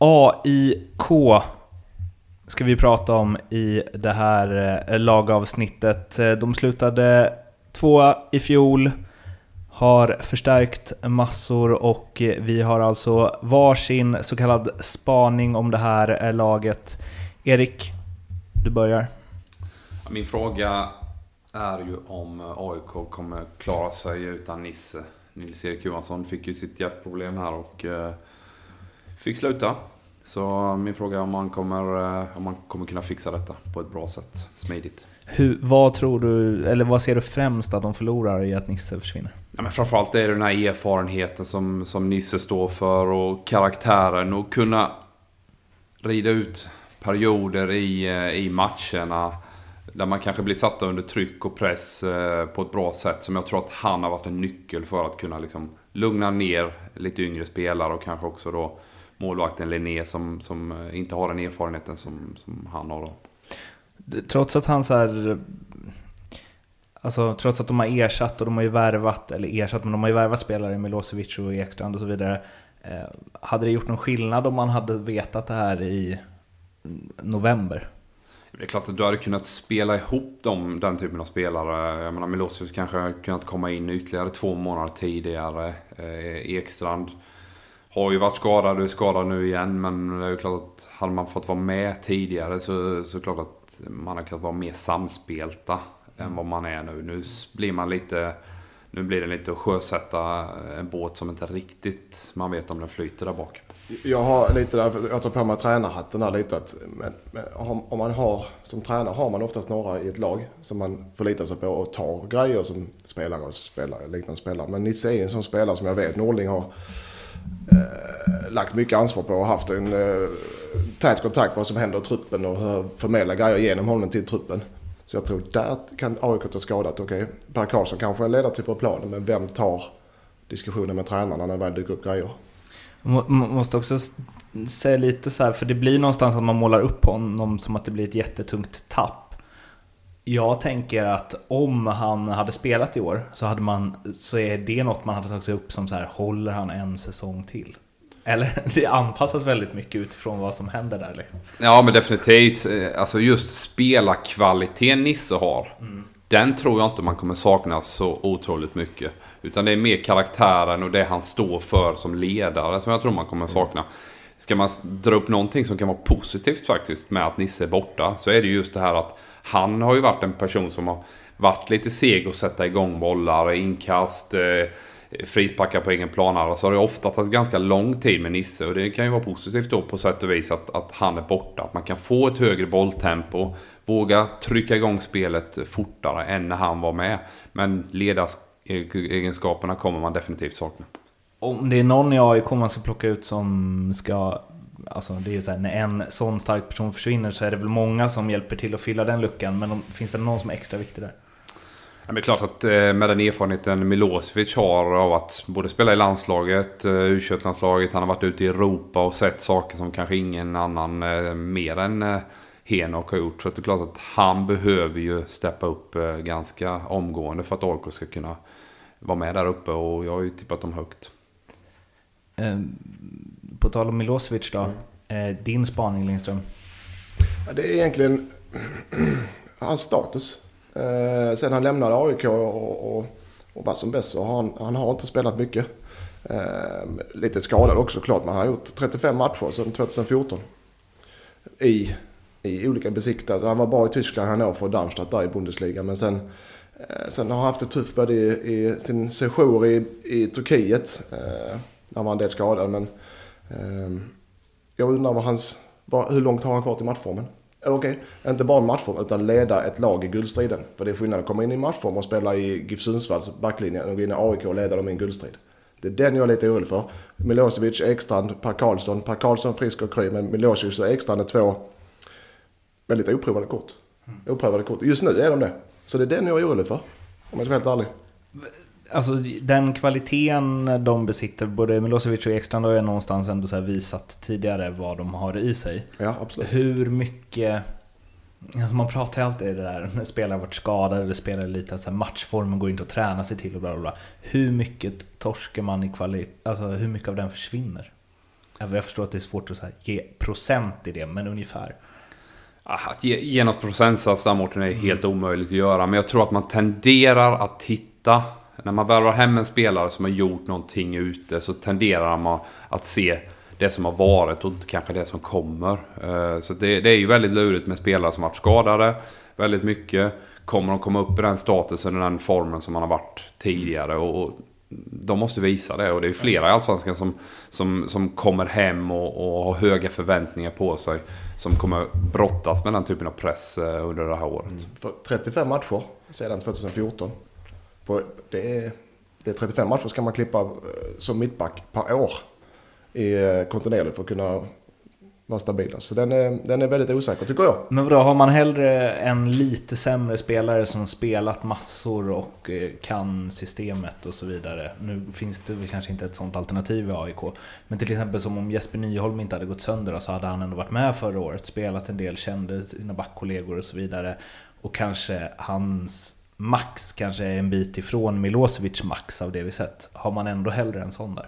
AIK ska vi prata om i det här eh, lagavsnittet. Eh, de slutade tvåa i fjol, har förstärkt massor och vi har alltså varsin så kallad spaning om det här eh, laget. Erik, du börjar. Min fråga är ju om AIK kommer klara sig utan Nisse. Nils-Erik Johansson fick ju sitt hjärtproblem här och fick sluta. Så min fråga är om man kommer, eh, om man kommer kunna fixa detta på ett bra sätt, smidigt. Hur, vad tror du, eller vad ser du främst att de förlorar i att Nisse försvinner? Ja, men framförallt är det den här erfarenheten som, som Nisse står för och karaktären och kunna rida ut perioder i, eh, i matcherna där man kanske blir satta under tryck och press eh, på ett bra sätt som jag tror att han har varit en nyckel för att kunna liksom lugna ner lite yngre spelare och kanske också då målvakten Linné som, som eh, inte har den erfarenheten som, som han har. Då. Trots att han så här, Alltså trots att de har ersatt och de har ju värvat, eller ersatt, men de har ju värvat spelare, Milosevic och Ekstrand och så vidare. Eh, hade det gjort någon skillnad om man hade vetat det här i november? Det är klart att du hade kunnat spela ihop dem, den typen av spelare. Jag menar Milosevic kanske hade kunnat komma in ytterligare två månader tidigare. Eh, Ekstrand har ju varit skadad och är skadad nu igen. Men det är klart att hade man fått vara med tidigare så, så klart att man hade kunnat vara mer samspelta än vad man är nu. Nu blir man lite... Nu blir det lite att sjösätta eh, en båt som inte riktigt man vet om den flyter där bak. Jag har lite där, jag tar på mig tränarhatten där lite att men, men, om man har, som tränare har man oftast några i ett lag som man förlitar sig på och tar grejer som spelare och spelare, liknande spelare. Men Nisse är ju en sån spelare som jag vet Norling har eh, lagt mycket ansvar på och haft en eh, tät kontakt vad som händer i truppen och förmedla grejer genom honom till truppen. Så jag tror där kan AIK ta skadat. Okej, okay, Per Karlsson kanske är en ledartyp av planen men vem tar diskussionen med tränarna när det väl dyker upp grejer? Man måste också säga lite så här, för det blir någonstans att man målar upp honom som att det blir ett jättetungt tapp. Jag tänker att om han hade spelat i år så, hade man, så är det något man hade tagit upp som så här, håller han en säsong till? Eller det anpassas väldigt mycket utifrån vad som händer där. Liksom. Ja, men definitivt. Alltså just spelarkvaliteten Nisse har. Mm. Den tror jag inte man kommer sakna så otroligt mycket. Utan det är mer karaktären och det han står för som ledare som jag tror man kommer sakna. Ska man dra upp någonting som kan vara positivt faktiskt med att Nisse är borta så är det just det här att han har ju varit en person som har varit lite seg att sätta igång bollar, inkast, eh, frisparkar på egen planhalva. Så har det ofta tagit ganska lång tid med Nisse och det kan ju vara positivt då på sätt och vis att, att han är borta. Att man kan få ett högre bolltempo, våga trycka igång spelet fortare än när han var med. Men ledaregenskaperna kommer man definitivt sakna. Om det är någon i AIK man ska plocka ut som ska Alltså det är ju så här, när en sån stark person försvinner så är det väl många som hjälper till att fylla den luckan. Men finns det någon som är extra viktig där? Ja, det är klart att eh, med den erfarenheten Milosevic har av att både spela i landslaget, eh, u landslaget han har varit ute i Europa och sett saker som kanske ingen annan eh, mer än Henok har gjort. Så det är klart att han behöver ju steppa upp ganska omgående för att AIK ska kunna vara med där uppe och jag har ju tippat dem högt. Ehm, på tal om Milosevic då. Mm. Din spaning Lindström? Det är egentligen hans status. Eh, sen han lämnade AIK och, och, och var som bäst så har han, han har inte spelat mycket. Eh, lite skadad också klart, men han har gjort 35 matcher sedan 2014. I, i olika besiktade. Han var bra i Tyskland, Hannover och Darmstadt där i Bundesliga. Men sen, eh, sen har han haft det tufft både i, i sin sejour i, i Turkiet. Eh, där han var en del skadad. Men eh, jag undrar vad hans, vad, hur långt har han kvar till matchformen? Okej, okay. inte bara matchform utan leda ett lag i guldstriden. För det är skillnad att komma in i matchform och spela i GIF Sundsvalls backlinje och gå in i AIK och leda dem i en guldstrid. Det är den jag är lite orolig för. Milosevic, Ekstrand, Per Karlsson. Per Karlsson frisk och kry, men Milosevic och Ekstrand är två väldigt oprovade kort. Oprövade kort. Just nu är de det. Så det är den jag är orolig för. Om jag ska vara helt ärlig. Alltså den kvaliteten de besitter, både Milosevic och Ekstrand har ju någonstans ändå så visat tidigare vad de har i sig. Ja, absolut. Hur mycket... Alltså man pratar ju alltid det där när spelare varit skadade, eller spelare lite så här, matchformen går inte att träna sig till och bla bla bla. Hur mycket torskar man i kvalitet, alltså hur mycket av den försvinner? Jag förstår att det är svårt att så här, ge procent i det, men ungefär. Att ge, ge något procentsats där Mårten är helt omöjligt att göra. Men jag tror att man tenderar att titta. När man värvar hem en spelare som har gjort någonting ute så tenderar man att se det som har varit och inte kanske det som kommer. Eh, så det, det är ju väldigt lurigt med spelare som har varit skadade väldigt mycket. Kommer de komma upp i den statusen och den formen som man har varit tidigare? Och de måste visa det och det är flera i Allsvenskan som, som, som kommer hem och, och har höga förväntningar på sig. Som kommer brottas med den typen av press eh, under det här året. Mm. 35 matcher sedan 2014. På, det, är, det är 35 matcher ska man klippa eh, som mittback per år i eh, kontinuerligt för att kunna vara stabila. Så den är, den är väldigt osäker tycker jag. Men vadå, har man hellre en lite sämre spelare som spelat massor och eh, kan systemet och så vidare? Nu finns det väl kanske inte ett sånt alternativ i AIK. Men till exempel som om Jesper Nyholm inte hade gått sönder så hade han ändå varit med förra året, spelat en del, kände sina backkollegor och så vidare. Och kanske hans max kanske är en bit ifrån Milosevic max av det vi sett. Har man ändå hellre en sån där?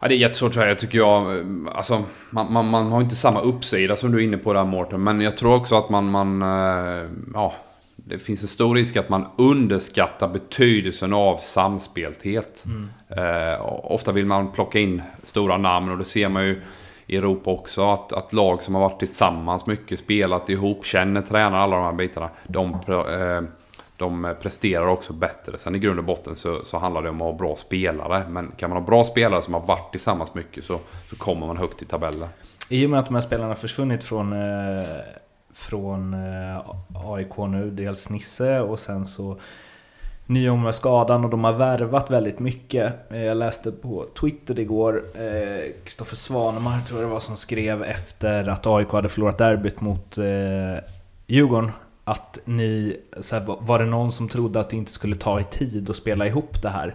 Ja, det är jättesvårt att säga, tycker jag. Alltså, man, man, man, har inte samma uppsida som du är inne på där Mårten. Men jag tror också att man, man... Eh, ja, det finns en stor risk att man underskattar betydelsen av samspelthet. Mm. Eh, ofta vill man plocka in stora namn och det ser man ju i Europa också. Att, att lag som har varit tillsammans mycket, spelat ihop, känner tränare, alla de här bitarna. De... Eh, de presterar också bättre. Sen i grund och botten så, så handlar det om att ha bra spelare. Men kan man ha bra spelare som har varit tillsammans mycket så, så kommer man högt i tabellen. I och med att de här spelarna försvunnit från, eh, från eh, AIK nu, dels Nisse och sen så Nyholm med skadan och de har värvat väldigt mycket. Eh, jag läste på Twitter igår, eh, Kristoffer eh, Svanemar tror jag det var som skrev efter att AIK hade förlorat derbyt mot eh, Djurgården att ni, så här, var det någon som trodde att det inte skulle ta i tid att spela ihop det här?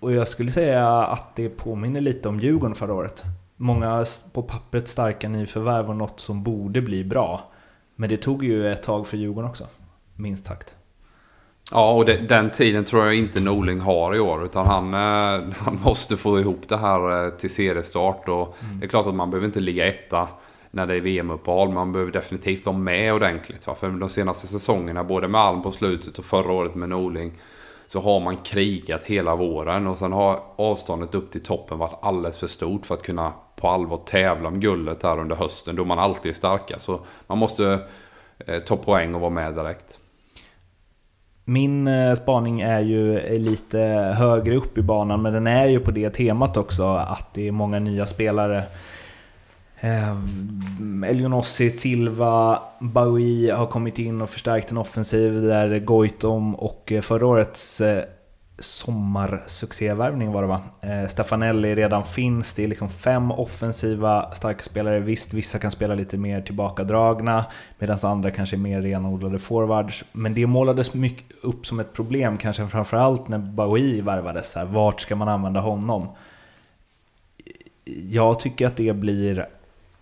Och jag skulle säga att det påminner lite om Djurgården förra året. Många på pappret starka nyförvärv och något som borde bli bra. Men det tog ju ett tag för Djurgården också, minst sagt. Ja, och det, den tiden tror jag inte Norling har i år. Utan han, eh, han måste få ihop det här eh, till seriestart. Och mm. Det är klart att man behöver inte ligga etta när det är VM-uppehåll. Man behöver definitivt vara med ordentligt. Va? För de senaste säsongerna, både med Alm på slutet och förra året med Norling, så har man krigat hela våren och sen har avståndet upp till toppen varit alldeles för stort för att kunna på allvar tävla om guldet här under hösten då man alltid är starka. Så man måste eh, ta poäng och vara med direkt. Min eh, spaning är ju lite högre upp i banan men den är ju på det temat också att det är många nya spelare. Eh, Elionossi, Silva, Bowie har kommit in och förstärkt en offensiv där Goitom och eh, förra årets eh, sommarsuccévärvning var det va? Eh, Stefanelli redan finns, det är liksom fem offensiva starka spelare. Visst, vissa kan spela lite mer tillbakadragna medan andra kanske är mer renodlade forwards. Men det målades mycket upp som ett problem, kanske framförallt när Bowie värvades. Här, vart ska man använda honom? Jag tycker att det blir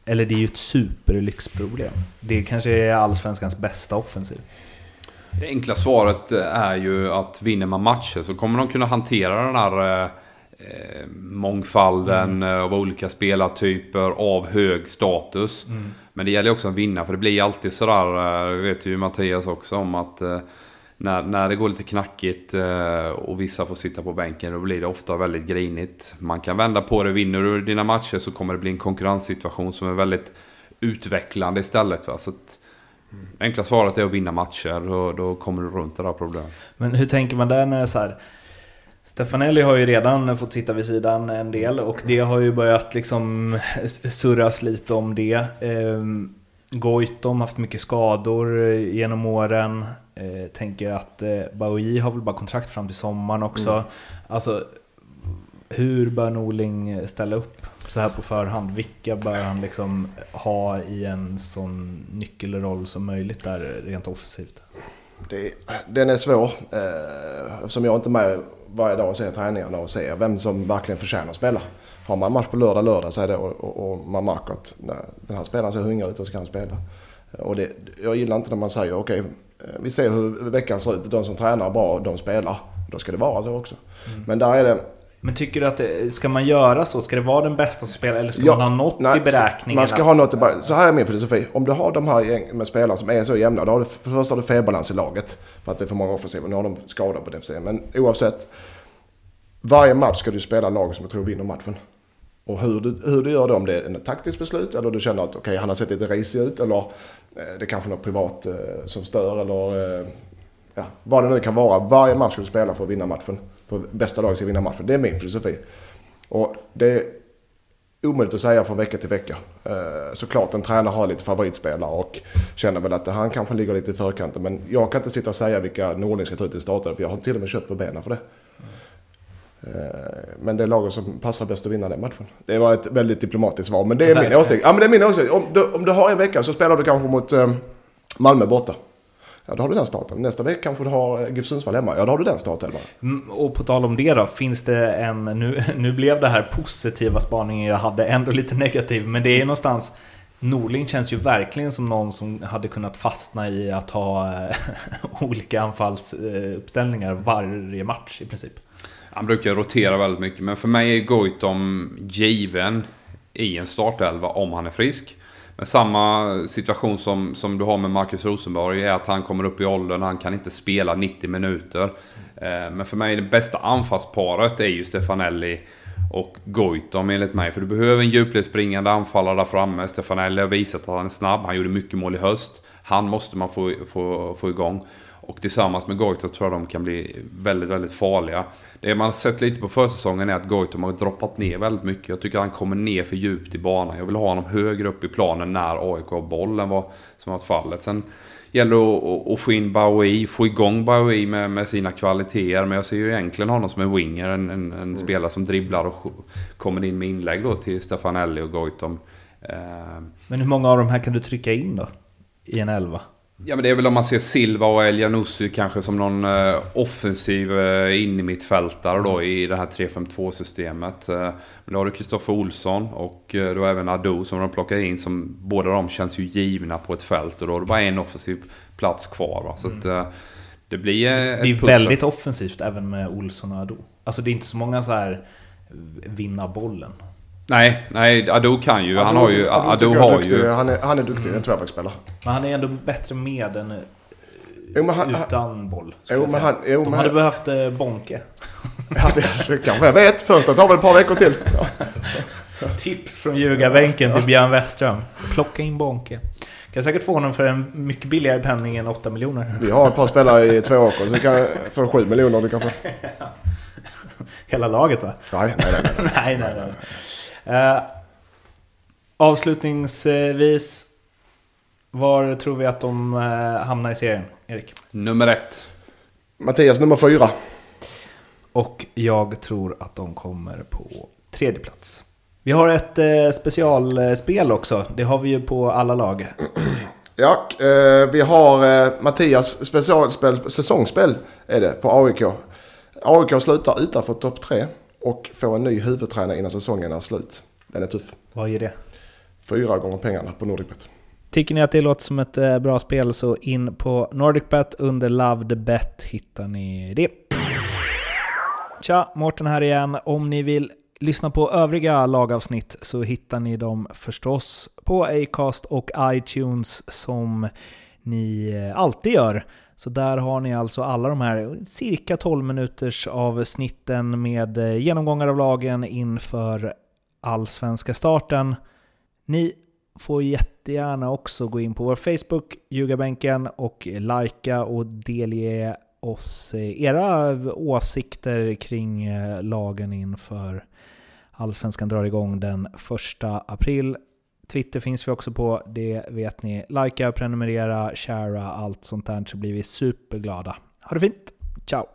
eller det är ju ett superlyxproblem. Det kanske är allsvenskans bästa offensiv. Det enkla svaret är ju att vinner man matcher så kommer de kunna hantera den här eh, mångfalden mm. av olika spelartyper av hög status. Mm. Men det gäller också att vinna för det blir alltid sådär, det vet ju Mattias också om att eh, när, när det går lite knackigt eh, och vissa får sitta på bänken då blir det ofta väldigt grinigt. Man kan vända på det, vinner du dina matcher så kommer det bli en konkurrenssituation som är väldigt utvecklande istället. Va? Så att. Enkla svaret är att vinna matcher, och då kommer du runt det där problemet. Men hur tänker man där när så här, Stefanelli har ju redan fått sitta vid sidan en del och det har ju börjat liksom surras lite om det. Ehm, Goitom har haft mycket skador genom åren. Eh, tänker att eh, Baui har väl bara kontrakt fram till sommaren också. Mm. Alltså, hur bör Norling ställa upp så här på förhand? Vilka bör han liksom ha i en sån nyckelroll som möjligt där rent offensivt? det, den är svår. Eh, eftersom jag inte är med varje dag och ser träningarna och ser vem som verkligen förtjänar att spela. Har man match på lördag, lördag så är det och, och, och man märker att nej, den här spelaren ser hungrig ut och så kan han spela. Och det, jag gillar inte när man säger okej, okay, vi ser hur veckan ser ut. De som tränar bra, de spelar. Då ska det vara så också. Mm. Men där är det... Men tycker du att det, ska man göra så? Ska det vara den bästa som spelar eller ska ja, man ha något nej, i beräkningen? Man ska ha något i. Så här är min filosofi. Om du har de här med spelare som är så jämna. Då har du, för först har du felbalans i laget. För att det är för många offensiva. Nu har de skador på defensiven. Men oavsett. Varje match ska du spela lag som jag tror vinner matchen. Och hur du, hur du gör det, om det är ett taktiskt beslut eller du känner att okay, han har sett lite risig ut eller eh, det är kanske något privat eh, som stör eller eh, ja, vad det nu kan vara. Varje match ska du spela för att vinna matchen. För bästa laget ska vinna matchen. Det är min filosofi. Och det är omöjligt att säga från vecka till vecka. Eh, såklart en tränare har lite favoritspelare och känner väl att han kanske ligger lite i förkanten. Men jag kan inte sitta och säga vilka Norling ska ta ut i starten för jag har till och med kött på benen för det. Eh, men det är laget som passar bäst att vinna den matchen. Det var ett väldigt diplomatiskt svar, men det är min åsikt. Ja, men det är min åsikt. Om du, om du har en vecka så spelar du kanske mot eh, Malmö borta. Ja, då har du den starten. Nästa vecka kanske du har eh, GIF Sundsvall hemma. Ja, då har du den starten. Mm, och på tal om det då, finns det en... Nu, nu blev det här positiva spaningen jag hade ändå lite negativ, men det är någonstans... Norling känns ju verkligen som någon som hade kunnat fastna i att ha olika anfallsuppställningar varje match i princip. Han brukar rotera väldigt mycket, men för mig är Goitom given i en startelva om han är frisk. Men samma situation som, som du har med Marcus Rosenborg är att han kommer upp i åldern, han kan inte spela 90 minuter. Eh, men för mig det bästa anfallsparet är ju Stefanelli och Goitom enligt mig. För du behöver en djupledsspringande anfallare där framme. Stefanelli har visat att han är snabb, han gjorde mycket mål i höst. Han måste man få, få, få igång. Och tillsammans med Goitom tror jag de kan bli väldigt, väldigt farliga. Det man har sett lite på försäsongen är att Goitom har droppat ner väldigt mycket. Jag tycker han kommer ner för djupt i banan. Jag vill ha honom högre upp i planen när AIK har bollen vad som varit fallet. Sen gäller det att få in Bowie, få igång Bowie med, med sina kvaliteter. Men jag ser ju egentligen honom som en winger, en, en, en mm. spelare som dribblar och kommer in med inlägg då till Stefanelli och Goitom. Eh. Men hur många av de här kan du trycka in då? I en elva? Ja men det är väl om man ser Silva och Eljanussi kanske som någon uh, offensiv uh, in i mittfältare då i det här 3-5-2 systemet. Uh, men då har du Kristoffer Olsson och uh, du har även Ado som de plockar in som båda de känns ju givna på ett fält och då har du bara en offensiv plats kvar. Va? Så mm. att, det blir ett Det är väldigt offensivt även med Olsson och Ado. Alltså det är inte så många så här vinna bollen. Nej, nej, Ado kan ju. Ado, han har ju... Ado, Ado har duktig, ju... Han är, han är duktig, mm. en tvärbacksspelare. Men han är ändå bättre med än jo, han, utan boll. Jo, men han, jo, De hade han, behövt eh, Bonke. ja, det, det kanske jag vet. Första tar väl ett par veckor till. Tips från ljugarbänken till Björn Westström. Plocka in Bonke. Kan säkert få honom för en mycket billigare penning än 8 miljoner. Vi har ett par spelare i två åker, så kan, för 7 miljoner du kan få. Hela laget va? Nej, nej, nej. nej, nej, nej. Eh, avslutningsvis, var tror vi att de eh, hamnar i serien, Erik? Nummer ett. Mattias nummer fyra. Och jag tror att de kommer på tredje plats. Vi har ett eh, specialspel också. Det har vi ju på alla lag. Ja, eh, vi har eh, Mattias specialspel, säsongsspel är det på AIK. AIK slutar utanför topp tre och få en ny huvudtränare innan säsongen är slut. Den är tuff. Vad ger det? Fyra gånger pengarna på Nordicbet. Tycker ni att det låter som ett eh, bra spel så in på Nordicbet under Love the Bet hittar ni det. Tja, Mårten här igen. Om ni vill lyssna på övriga lagavsnitt så hittar ni dem förstås på Acast och iTunes som ni eh, alltid gör. Så där har ni alltså alla de här cirka 12 minuters avsnitten med eh, genomgångar av lagen inför allsvenska starten. Ni får jättegärna också gå in på vår Facebook, Ljugarbänken, och likea och delge oss eh, era åsikter kring eh, lagen inför Allsvenskan drar igång den 1 april. Twitter finns vi också på, det vet ni. Likea, prenumerera, sharea, allt sånt där så blir vi superglada. Ha det fint! Ciao!